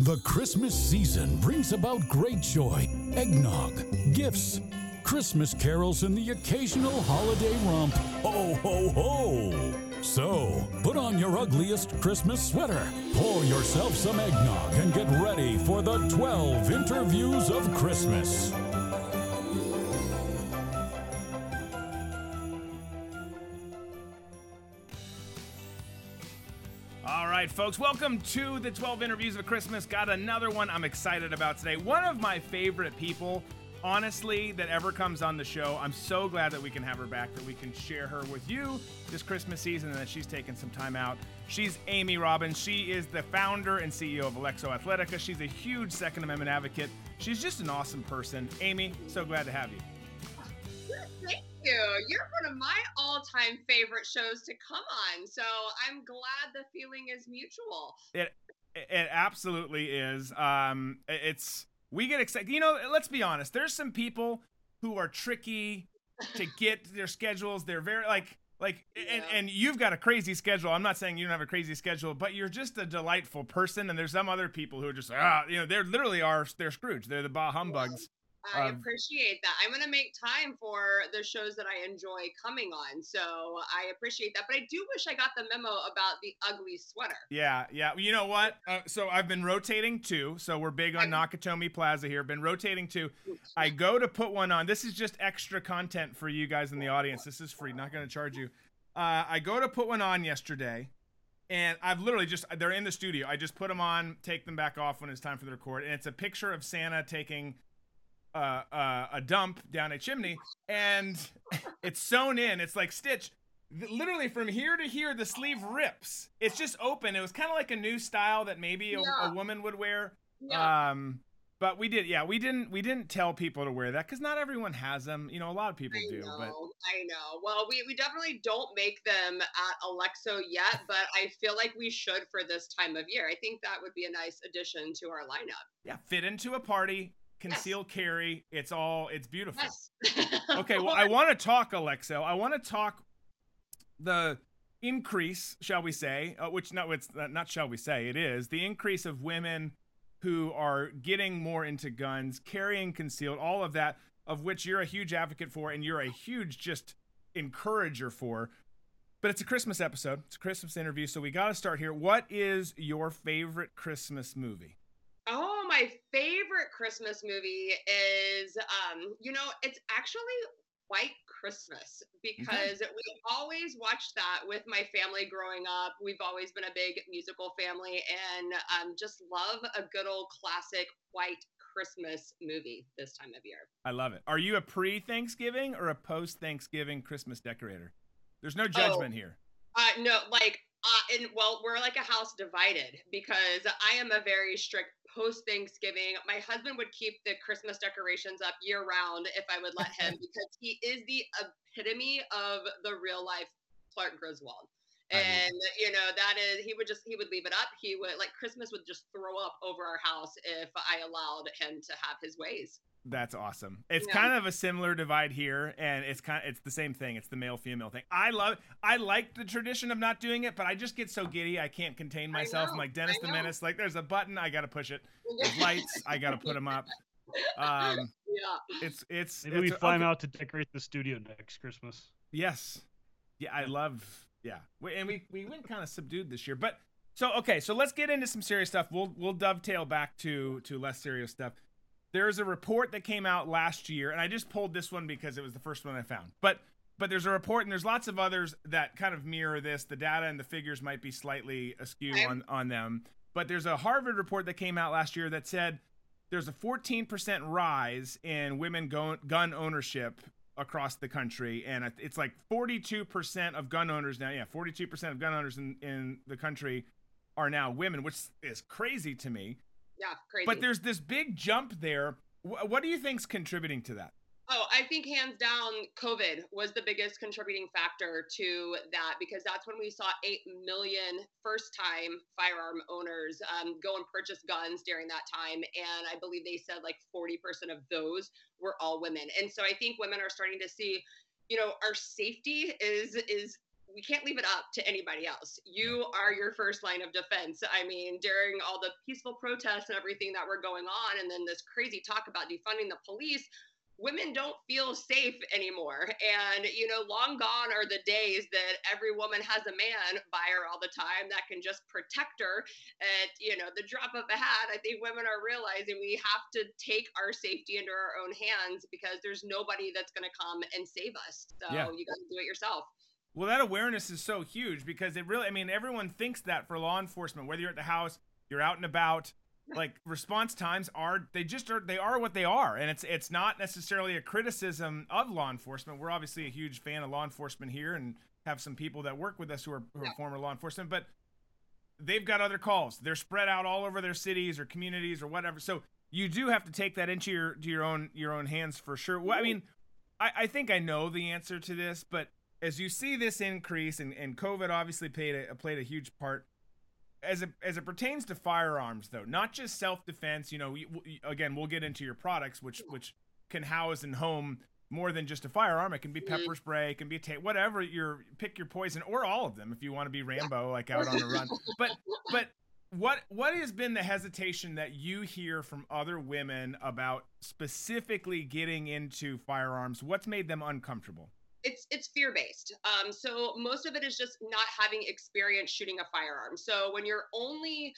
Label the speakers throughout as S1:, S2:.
S1: The Christmas season brings about great joy, eggnog, gifts, Christmas carols, and the occasional holiday romp. Ho, ho, ho! So, put on your ugliest Christmas sweater, pour yourself some eggnog, and get ready for the 12 interviews of Christmas.
S2: Right, folks, welcome to the 12 interviews of Christmas. Got another one I'm excited about today. One of my favorite people, honestly, that ever comes on the show. I'm so glad that we can have her back, that we can share her with you this Christmas season, and that she's taken some time out. She's Amy Robbins. She is the founder and CEO of Alexo Athletica. She's a huge Second Amendment advocate. She's just an awesome person. Amy, so glad to have you.
S3: You. You're one of my all-time favorite shows to come on. So I'm glad the feeling is mutual.
S2: It it absolutely is. Um, it's we get excited. You know, let's be honest. There's some people who are tricky to get their schedules. They're very like like and,
S3: Yeah.
S2: and you've got a crazy schedule. I'm not saying you don't have a crazy schedule, but you're just a delightful person. And there's some other people who are just ah, you know, they're literally are they're Scrooge. They're the bah humbugs.
S3: I
S2: Um,
S3: appreciate that. I'm going to make time for the shows that I enjoy coming on. So I appreciate that. But I do wish I got the memo about the ugly sweater.
S2: Yeah, yeah. You know what? Uh, so I've been rotating too. So we're big on Nakatomi Plaza here. Been rotating too. I go to put one on. This is just extra content for you guys in the audience. This is free. Not going to charge you. Uh, I go to put one on yesterday, and I've literally just they're in the studio. I just put them on, take them back off when it's time for the record, and it's a picture of Santa taking uh, uh, a dump down a chimney, and it's sewn in. It's like stitch. Literally from here to here, the sleeve rips. It's just open. It was kind of like a new style that maybe a,
S3: Yeah.
S2: a woman would wear.
S3: Yeah.
S2: Um, but we did, yeah, we didn't, we didn't tell people to wear that because not everyone has them. You know, a lot of people
S3: I
S2: do,
S3: know,
S2: but
S3: I know. Well, we, we definitely don't make them at Alexo yet, but I feel like we should for this time of year. I think that would be a nice addition to our lineup.
S2: yeah, fit into a party, conceal carry. It's all, it's beautiful.
S3: Yes.
S2: okay, well, I want to talk, Alexo. I want to talk the increase, shall we say, uh, which no, it's not, not shall we say, it is the increase of women who are getting more into guns, carrying concealed, all of that, of which you're a huge advocate for, and you're a huge just encourager for. But it's a Christmas episode. It's a Christmas interview, so we got to start here. What is your favorite Christmas movie?
S3: Oh, my favorite Christmas movie is, um, you know, it's actually White Christmas because we always watched that with my family growing up. We've always been a big musical family and um, just love a good old classic White Christmas movie this time of year.
S2: I love it. Are you a pre Thanksgiving or a post Thanksgiving Christmas decorator? There's no judgment here.
S3: Uh, no, like, uh, and well, we're like a house divided because I am a very strict post Thanksgiving. My husband would keep the Christmas decorations up year round if I would let him because he is the epitome of the real life Clark Griswold.
S2: I mean-
S3: And you know that is he would just he would leave it up. He would like Christmas would just throw up over our house if I allowed him to have his ways.
S2: That's awesome. It's
S3: Yeah.
S2: kind of a similar divide here, and it's kind of, it's the same thing. It's the male female thing. I love I like the tradition of not doing it, but I just get so giddy I can't contain myself. I'm like Dennis the. Menace. Like there's a button, I gotta push it. There's lights, I gotta put them up. Um,
S3: yeah.
S2: it's it's
S4: Maybe we
S2: it's-
S4: fly 'em
S2: okay.
S4: out to decorate the studio next Christmas.
S2: Yes. Yeah, I love. Yeah, we, and we we went kind of subdued this year, but so okay. So let's get into some serious stuff. We'll we'll dovetail back to to less serious stuff. There's a report that came out last year, and I just pulled this one because it was the first one I found. But but there's a report, and there's lots of others that kind of mirror this. The data and the figures might be slightly askew on on them. But there's a Harvard report that came out last year that said there's a 14% rise in women go- gun ownership across the country and it's like 42% of gun owners now yeah 42% of gun owners in, in the country are now women which is crazy to me.
S3: Yeah, crazy.
S2: but there's this big jump there. Wh- what do you think's contributing to that
S3: Oh, I think hands down, COVID was the biggest contributing factor to that because that's when we saw 8 million first time firearm owners um, go and purchase guns during that time. And I believe they said like 40% of those were all women. And so I think women are starting to see, you know, our safety is, is we can't leave it up to anybody else. You are your first line of defense. I mean, during all the peaceful protests and everything that were going on, and then this crazy talk about defunding the police, women don't feel safe anymore. And, you know, long gone are the days that every woman has a man by her all the time that can just protect her at, you know, the drop of a hat. I think women are realizing we have to take our safety into our own hands because there's nobody that's going to come and save us. So yeah. you got to do it yourself.
S2: Well, that awareness is so huge because it really, I mean, everyone thinks that for law enforcement, whether you're at the house, you're out and about, like response times are they just are they are what they are. And it's it's not necessarily a criticism of law enforcement. We're obviously a huge fan of law enforcement here and have some people that work with us who are, who are former law enforcement but they've got other calls. They're spread out all over their cities or communities or whatever. So you do have to take that into your to your own your own hands for sure. Well, i mean I, I think i know the answer to this but as you see this increase and, and covid obviously played a, played a huge part as it as it pertains to firearms though not just self-defense you know we, we, again we'll get into your products which which can house and home more than just a firearm. It can be pepper mm-hmm. spray it can be tape whatever your pick your poison or all of them if you want to be rambo like out on the run. But but what what has been the hesitation that you hear from other women about specifically getting into firearms? What's made them uncomfortable
S3: it's it's fear based. Um, so most of it is just not having experience shooting a firearm. So when your only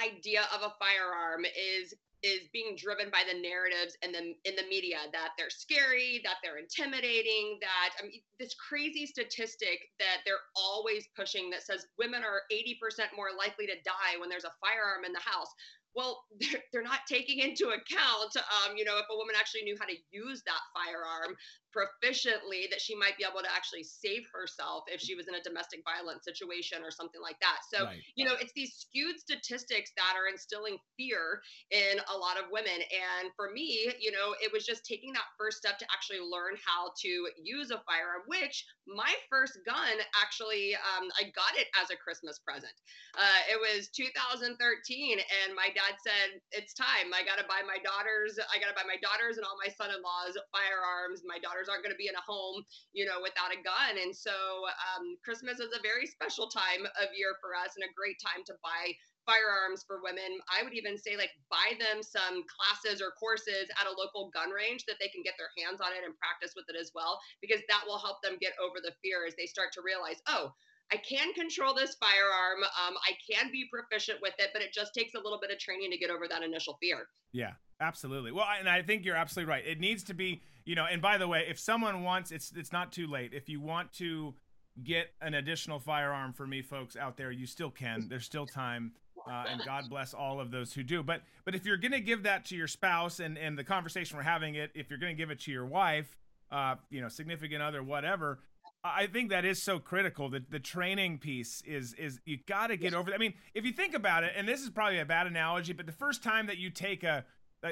S3: idea of a firearm is is being driven by the narratives and the in the media that they're scary, that they're intimidating, that I mean this crazy statistic that they're always pushing that says women are 80% more likely to die when there's a firearm in the house well they're, they're not taking into account um, you know if a woman actually knew how to use that firearm proficiently that she might be able to actually save herself if she was in a domestic violence situation or something like that so right. you know it's these skewed statistics that are instilling fear in a lot of women and for me you know it was just taking that first step to actually learn how to use a firearm which my first gun actually um, i got it as a christmas present uh, it was 2013 and my dad said, It's time. I got to buy my daughters, I got to buy my daughters and all my son in laws firearms. My daughters aren't going to be in a home, you know, without a gun. And so um, Christmas is a very special time of year for us and a great time to buy firearms for women. I would even say, like, buy them some classes or courses at a local gun range that they can get their hands on it and practice with it as well, because that will help them get over the fear as they start to realize, oh, I can control this firearm. Um, I can be proficient with it, but it just takes a little bit of training to get over that initial fear.
S2: Yeah, absolutely. Well, and I think you're absolutely right. It needs to be, you know. And by the way, if someone wants, it's it's not too late. If you want to get an additional firearm for me, folks out there, you still can. There's still time. Uh, and God bless all of those who do. But but if you're going to give that to your spouse, and and the conversation we're having it, if you're going to give it to your wife, uh, you know, significant other, whatever, I think that is so critical. The the training piece is is you got to get over. That. I mean, if you think about it, and this is probably a bad analogy, but the first time that you take a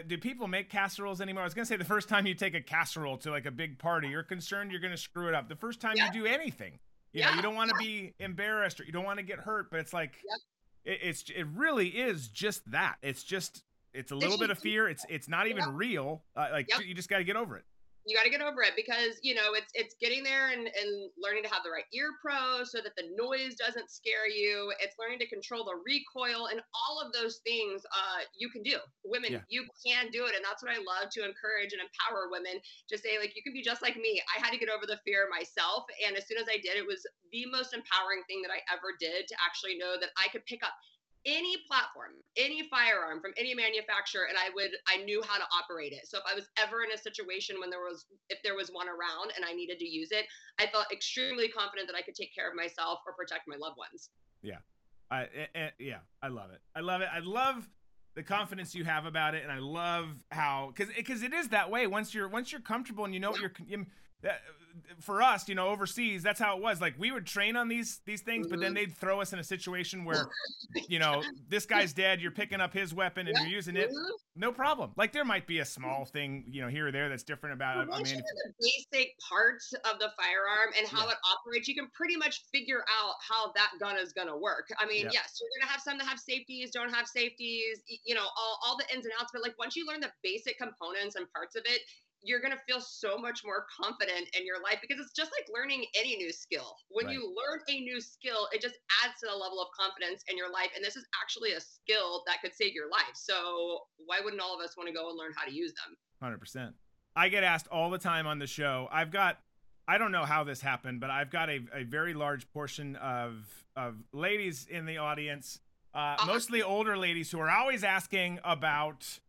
S2: do people make casseroles anymore? I was gonna say the first time you take a casserole to like a big party, you're concerned you're gonna screw it up. The first time yeah. you do anything, you yeah. know, you don't want to be embarrassed or you don't want to get hurt. But it's like yeah. it, it's it really is just that. It's just it's a little bit of fear. It's it's not even real. Uh, like you just got to get over it
S3: you got to get over it because you know it's it's getting there and, and learning to have the right ear pro so that the noise doesn't scare you. It's learning to control the recoil and all of those things uh, you can do. Women yeah. you can do it and that's what i love to encourage and empower women to say like you can be just like me. I had to get over the fear myself and as soon as i did it was the most empowering thing that i ever did to actually know that i could pick up any platform, any firearm from any manufacturer, and I would I knew how to operate it. So if I was ever in a situation when there was if there was one around and I needed to use it, I felt extremely confident that I could take care of myself or protect my loved ones.
S2: Yeah, I, I yeah I love it. I love it. I love the confidence you have about it, and I love how because because it is that way. Once you're once you're comfortable and you know what you're that, for us, you know, overseas, that's how it was. Like we would train on these these things, but then mm-hmm. they'd throw us in a situation where, you know, this guy's dead. You're picking up his weapon and you're using it. Mm-hmm. No problem. Like there might be a small thing, you know, here or there that's different about it.
S3: I mean, the basic parts of the firearm and how yeah. it operates, you can pretty much figure out how that gun is going to work. I mean, yeah. yes, you're going to have some that have safeties, don't have safeties, you know, all all the ins and outs. But like once you learn the basic components and parts of it, you're going to feel so much more confident in your life because it's just like learning any new skill. When
S2: Right.
S3: you learn a new skill, it just adds to the level of confidence in your life. And this is actually a skill that could save your life. So why wouldn't all of us want to go and learn how to use them?
S2: Hundred percent. I get asked all the time on the show. I've got, I don't know how this happened, but I've got a, a very large portion of of ladies in the audience, uh,
S3: Uh-huh.
S2: mostly older ladies, who are always asking about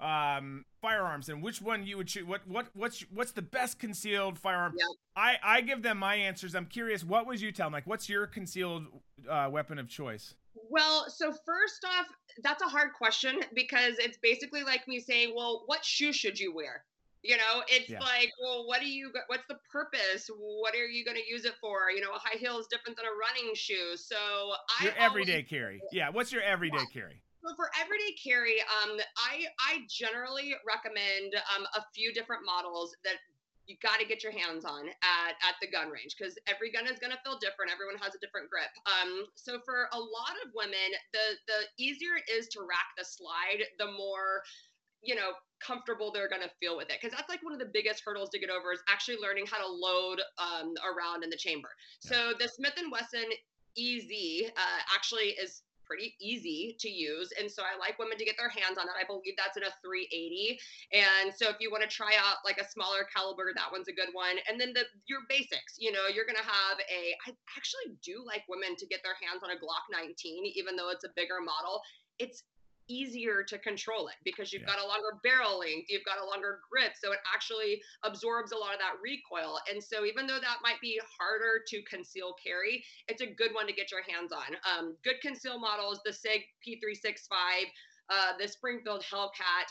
S2: um, firearms and which one you would shoot. What what what's what's the best concealed firearm?
S3: Yeah.
S2: I I give them my answers. I'm curious. What would you tell them? Like, what's your concealed uh, weapon of choice?
S3: Well, so first off, that's a hard question because it's basically like me saying, well, what shoe should you wear? You know, it's
S2: Yeah.
S3: like, well, what do you, what's the purpose? What are you going to use it for? You know, a high heel is different than a running shoe. So I
S2: Your
S3: always-
S2: everyday carry. Yeah. What's your everyday carry?
S3: So for everyday carry, um, I I generally recommend um, a few different models that you got to get your hands on at, at the gun range because every gun is going to feel different. Everyone has a different grip. Um, so for a lot of women, the the easier it is to rack the slide, the more you know comfortable they're going to feel with it because that's like one of the biggest hurdles to get over is actually learning how to load um, around in the chamber so the smith and wesson ez uh, actually is pretty easy to use. And so i like women to get their hands on it. I believe that's in a 380 and so if you want to try out like a smaller caliber that one's a good one. And then the your basics you know you're to have a i actually do like women to get their hands on a glock 19 even though it's a bigger model. It's easier to control it because you've
S2: Yeah.
S3: got a longer barrel length, you've got a longer grip, so it actually absorbs a lot of that recoil. And so even though that might be harder to conceal carry, it's a good one to get your hands on. Um, good conceal models, the SIG P365, uh, the Springfield Hellcat.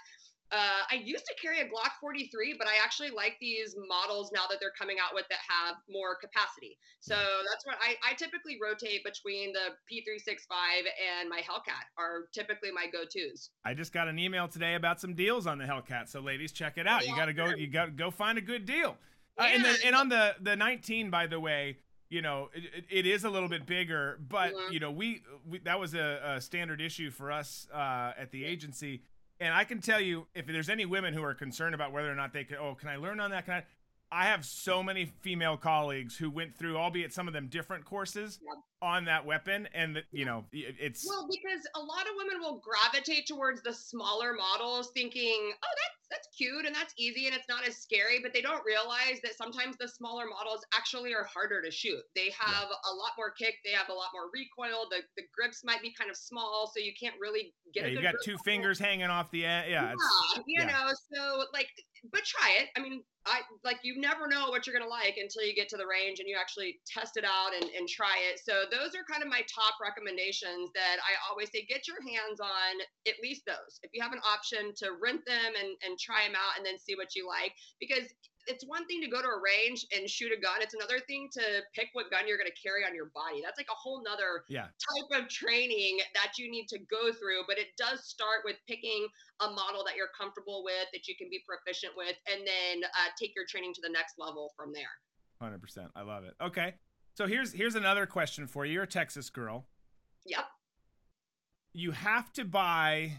S3: Uh, I used to carry a Glock 43, but I actually like these models now that they're coming out with that have more capacity. So that's what I, I typically rotate between the P365 and my Hellcat are typically my go-tos.
S2: I just got an email today about some deals on the Hellcat. So ladies, check it out. You got to go. You got to go find a good deal. Uh, and
S3: Yeah.
S2: then and on the the 19, by the way, you know it, it- is a little bit bigger, but
S3: Mhm.
S2: you know we, we that was a, a standard issue for us uh, at the agency. And I can tell you, if there's any women who are concerned about whether or not they can, oh, can I learn on that? Can I? I have so many female colleagues who went through, albeit some of them different courses,
S3: Yeah.
S2: On that weapon, and you know, it's
S3: Well, because a lot of women will gravitate towards the smaller models, thinking, "Oh, that's that's cute and that's easy and it's not as scary," but they don't realize that sometimes the smaller models actually are harder to shoot. They have a lot more kick, they have a lot more recoil. The the grips might be kind of small, so you can't really get.
S2: yeah, you got two
S3: on
S2: fingers hanging off the end. Yeah,
S3: Yeah, you
S2: yeah.
S3: know, so like, but try it. I mean, I like you never know what you're gonna like until you get to the range and you actually test it out and, and try it. So those are kind of my top recommendations that I always say get your hands on at least those. If you have an option to rent them and, and try them out and then see what you like, because it's one thing to go to a range and shoot a gun. It's another thing to pick what gun you're going to carry on your body. That's like a whole nother
S2: yeah.
S3: type of training that you need to go through, but it does start with picking a model that you're comfortable with, that you can be proficient with, and then uh, take your training to the next level from there.
S2: Hundred percent. I love it. Okay, so here's here's another question for you. You're a Texas girl.
S3: Yep.
S2: You have to buy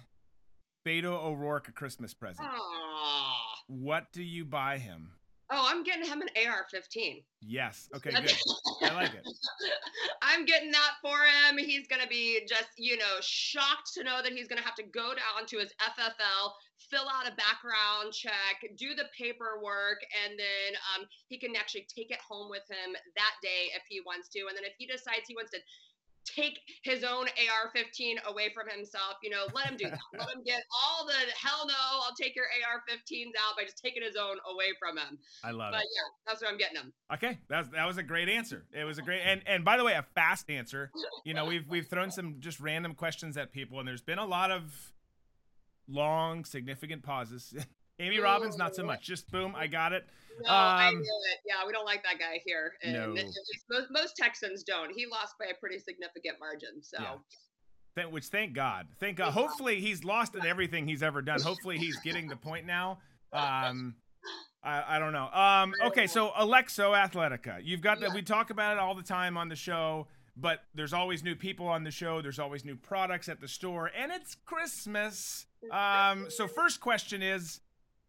S2: Beto O'Rourke a Christmas present.
S3: Aww.
S2: What do you buy him?
S3: Oh, I'm getting him an AR-15.
S2: Yes. Okay. Good. I like it.
S3: I'm getting that for him. He's going to be just, you know, shocked to know that he's going to have to go down to his FFL, fill out a background check, do the paperwork, and then um, he can actually take it home with him that day if he wants to. And then if he decides he wants to take his own AR-15 away from himself, you know, let him do that. let him get all the hell no, I'll take your AR-15s out by just taking his own away from him.
S2: I love
S3: But
S2: it.
S3: yeah, that's what I'm getting him.
S2: Okay, that's that was a great answer. It was a great and and by the way, a fast answer. You know, we've we've thrown some just random questions at people, and there's been a lot of long, significant pauses. Amy Robbins, not so much. Just boom, I got it.
S3: No, I
S2: Um,
S3: knew it. Yeah, we don't like that guy here. And
S2: No.
S3: most, most Texans don't. He lost by a pretty significant margin. So
S2: Yeah. Th- which thank God, thank God. Hopefully, he's lost in everything he's ever done. Hopefully, he's getting the point now. Um, I, I don't know. Um, okay, so Alexo Athletica, you've got that. We talk about it all the time on the show, but there's always new people on the show. There's always new products at the store, and it's Christmas. Um, so first question is,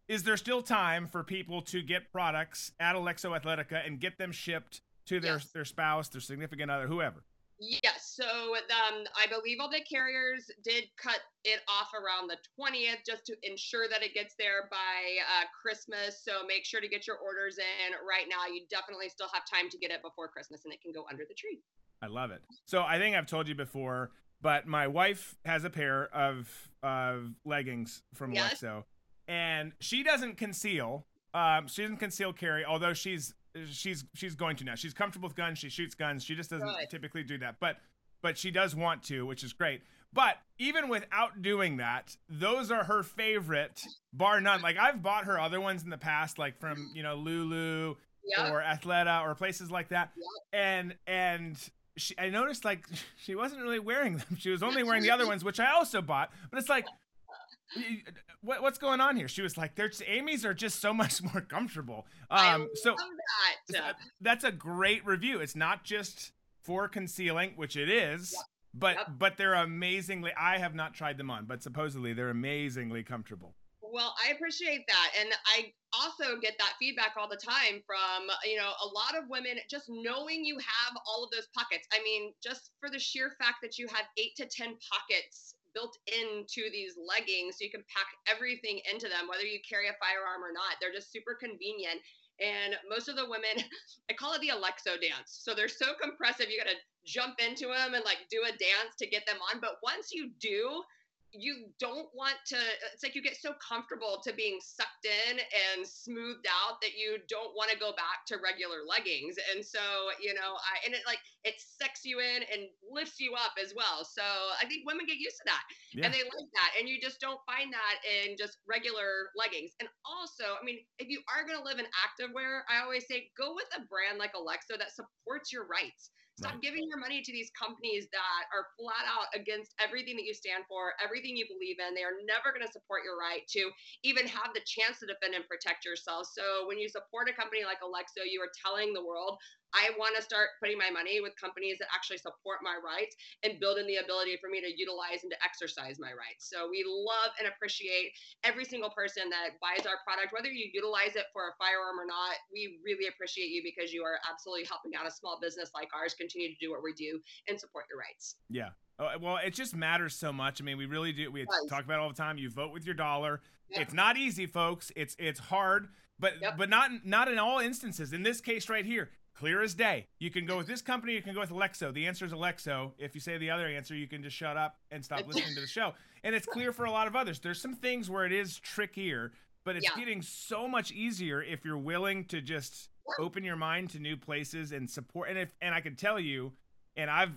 S2: is there still time for people to get products at Alexo Athletica and get them shipped to their
S3: Yes.
S2: their spouse, their significant other, whoever?
S3: Yes, so um, I believe all the carriers did cut it off around the 20th just to ensure that it gets there by uh, Christmas. So make sure to get your orders in right now. You definitely still have time to get it before Christmas and it can go under the tree.
S2: I love it. So I think I've told you before, but my wife has a pair of of leggings from
S3: Yes.
S2: Alexo, and she doesn't conceal. Um, she doesn't conceal carry, although she's she's she's going to now. She's comfortable with guns. She shoots guns. She just doesn't
S3: Good.
S2: typically do that, but but she does want to, which is great. But even without doing that, those are her favorite, bar none. Like I've bought her other ones in the past, like from you know Lulu
S3: Yeah.
S2: or Athleta or places like that.
S3: Yep.
S2: And and she, I noticed like she wasn't really wearing them. She was only wearing the other ones, which I also bought. But it's like, what, what's going on here? She was like, "There's Amy's are just so much more comfortable." Um, so
S3: that.
S2: uh, that's a great review. It's not just for concealing, which it is.
S3: Yep.
S2: But
S3: Yep.
S2: but they're amazingly. I have not tried them on, but supposedly they're amazingly comfortable.
S3: Well, I appreciate that. And I also get that feedback all the time from, you know, a lot of women just knowing you have all of those pockets. I mean, just for the sheer fact that you have eight to 10 pockets built into these leggings, so you can pack everything into them, whether you carry a firearm or not. They're just super convenient. And most of the women, I call it the Alexo dance. So they're so compressive, you got to jump into them and like do a dance to get them on. But once you do, you don't want to it's like you get so comfortable to being sucked in and smoothed out that you don't want to go back to regular leggings. And so you know i and it like it sucks you in and lifts you up as well. So i think women get used to that
S2: Yeah.
S3: and they like that and you just don't find that in just regular leggings. And also i mean if you are going to live in activewear i always say go with a brand like Alexo that supports your rights Stop
S2: Right.
S3: giving your money to these companies that are flat out against everything that you stand for, everything you believe in. They are never going to support your right to even have the chance to defend and protect yourself. So when you support a company like Alexo, you are telling the world, I want to start putting my money with companies that actually support my rights and build in the ability for me to utilize and to exercise my rights. So we love and appreciate every single person that buys our product, whether you utilize it for a firearm or not. We really appreciate you because you are absolutely helping out a small business like ours continue to do what we do and support your rights.
S2: Yeah. Oh, uh, well, it just matters so much. I mean, we really do. We talk about it all the time. You vote with your dollar.
S3: Yep.
S2: It's not easy, folks. It's it's hard, but
S3: Yep.
S2: but not not in all instances. In this case right here, clear as day. You can go with this company. You can go with Alexo. The answer is Alexo. If you say the other answer, you can just shut up and stop listening to the show. And it's clear for a lot of others. There's some things where it is trickier, but it's
S3: Yeah.
S2: getting so much easier if you're willing to just open your mind to new places and support. And if and I can tell you, and I've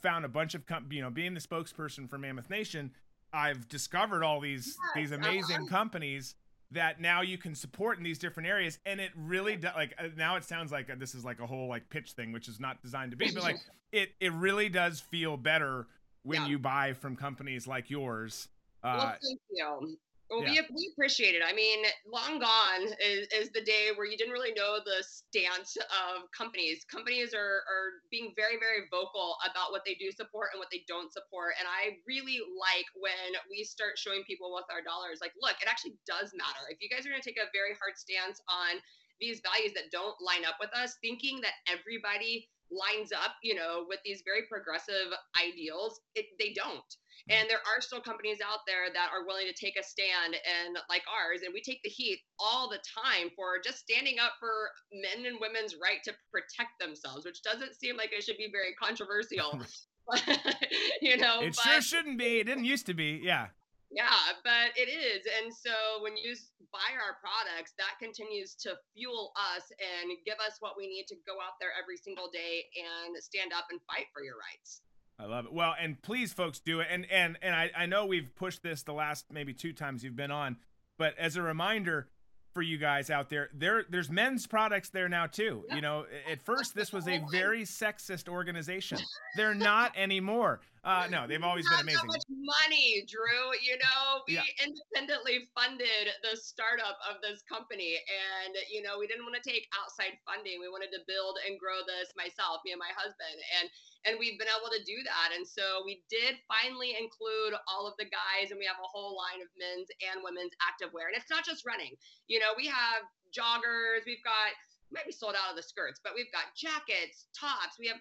S2: found a bunch of com- you know being the spokesperson for Mammoth Nation, I've discovered all these these amazing
S3: uh-huh.
S2: companies that now you can support in these different areas and it really does like uh, now it sounds like uh, this is like a whole like pitch thing which is not designed to be but like it it really does feel better when
S3: Yeah.
S2: you buy from companies like yours uh
S3: well, thank you. Well,
S2: yeah.
S3: we, we appreciate it. I mean, long gone is, is the day where you didn't really know the stance of companies. Companies are, are being very, very vocal about what they do support and what they don't support. And I really like when we start showing people with our dollars, like, look, it actually does matter. If you guys are going to take a very hard stance on these values that don't line up with us, thinking that everybody lines up, you know, with these very progressive ideals, it, they don't. And there are still companies out there that are willing to take a stand and like ours, and we take the heat all the time for just standing up for men and women's right to protect themselves, which doesn't seem like it should be very controversial. you know,
S2: it
S3: but
S2: sure shouldn't be it didn't used to be yeah
S3: yeah, but it is. And so when you buy our products, that continues to fuel us and give us what we need to go out there every single day and stand up and fight for your rights.
S2: I love it. Well, and please, folks, do it. And and and I, I know we've pushed this the last maybe two times you've been on, but as a reminder for you guys out there, there there's men's products there now too. You know, at first this was a very sexist organization. They're not anymore. Uh, no, they've always been amazing.
S3: that much money, Drew. You know, we
S2: Yeah.
S3: independently funded the startup of this company, and you know, we didn't want to take outside funding. We wanted to build and grow this myself, me and my husband, and and we've been able to do that. And so we did finally include all of the guys, and we have a whole line of men's and women's activewear. And it's not just running. You know, we have joggers. We've got might be sold out of the skirts, but we've got jackets, tops. We have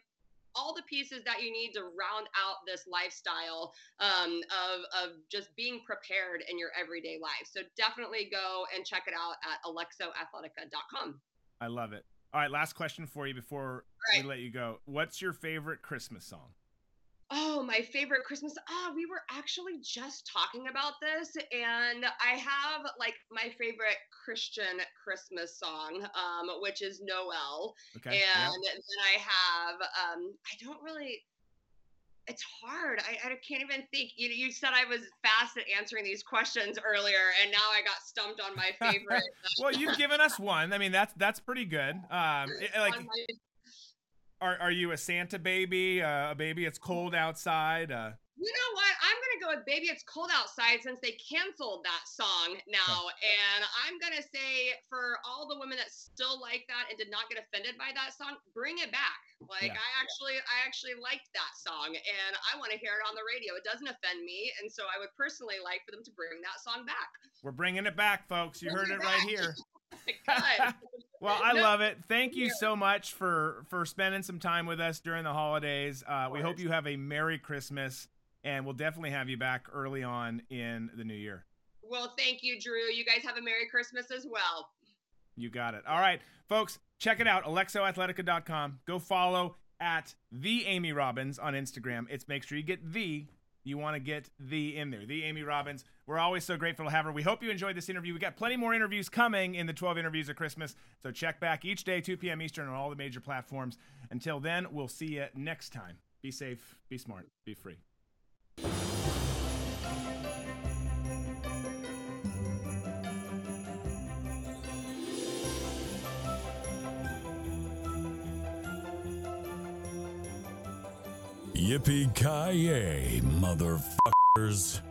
S3: all the pieces that you need to round out this lifestyle um, of, of just being prepared in your everyday life. So definitely go and check it out at alexoathletica.com.
S2: I love it. All right, last question for you before
S3: Right.
S2: we let you go. What's your favorite Christmas song?
S3: Oh, my favorite Christmas. Ah, we were actually just talking about this, and I have like my favorite Christian Christmas song, um, which is Noel.
S2: Okay. yeah.
S3: and then I have um I don't really it's hard. I, I can't even think. You you said I was fast at answering these questions earlier, and now I got stumped on my favorite.
S2: Well, you've given us one. I mean, that's that's pretty good. Um, it- like, are are you a Santa baby? Uh, a baby? It's cold outside. Uh,
S3: you know what? I'm gonna go with "Baby It's Cold Outside" since they canceled that song now, and I'm gonna say for all the women that still like that and did not get offended by that song, bring it back. Like
S2: Yeah.
S3: I actually, I actually liked that song, and I want to hear it on the radio. It doesn't offend me, and so I would personally like for them to bring that song back.
S2: we're bringing it back, folks. You heard it
S3: it
S2: right
S3: back.
S2: here. Well, I
S3: No,
S2: love it. Thank you so much for for spending some time with us during the holidays. Uh, we hope you have a Merry Christmas, and we'll definitely have you back early on in the new year.
S3: Well, thank you, Drew. You guys have a Merry Christmas as well.
S2: You got it. All right, folks, check it out. AlexoAthletica.com. Go follow at the Amy Robbins on Instagram. It's make sure you get the. You want to get the in there. The Amy Robbins. We're always so grateful to have her. We hope you enjoyed this interview. We got plenty more interviews coming in the 12 interviews of Christmas. So check back each day, 2 p.m. Eastern, on all the major platforms. Until then, we'll see you next time. Be safe, be smart, be free.
S1: Yippee ki yay, motherfuckers.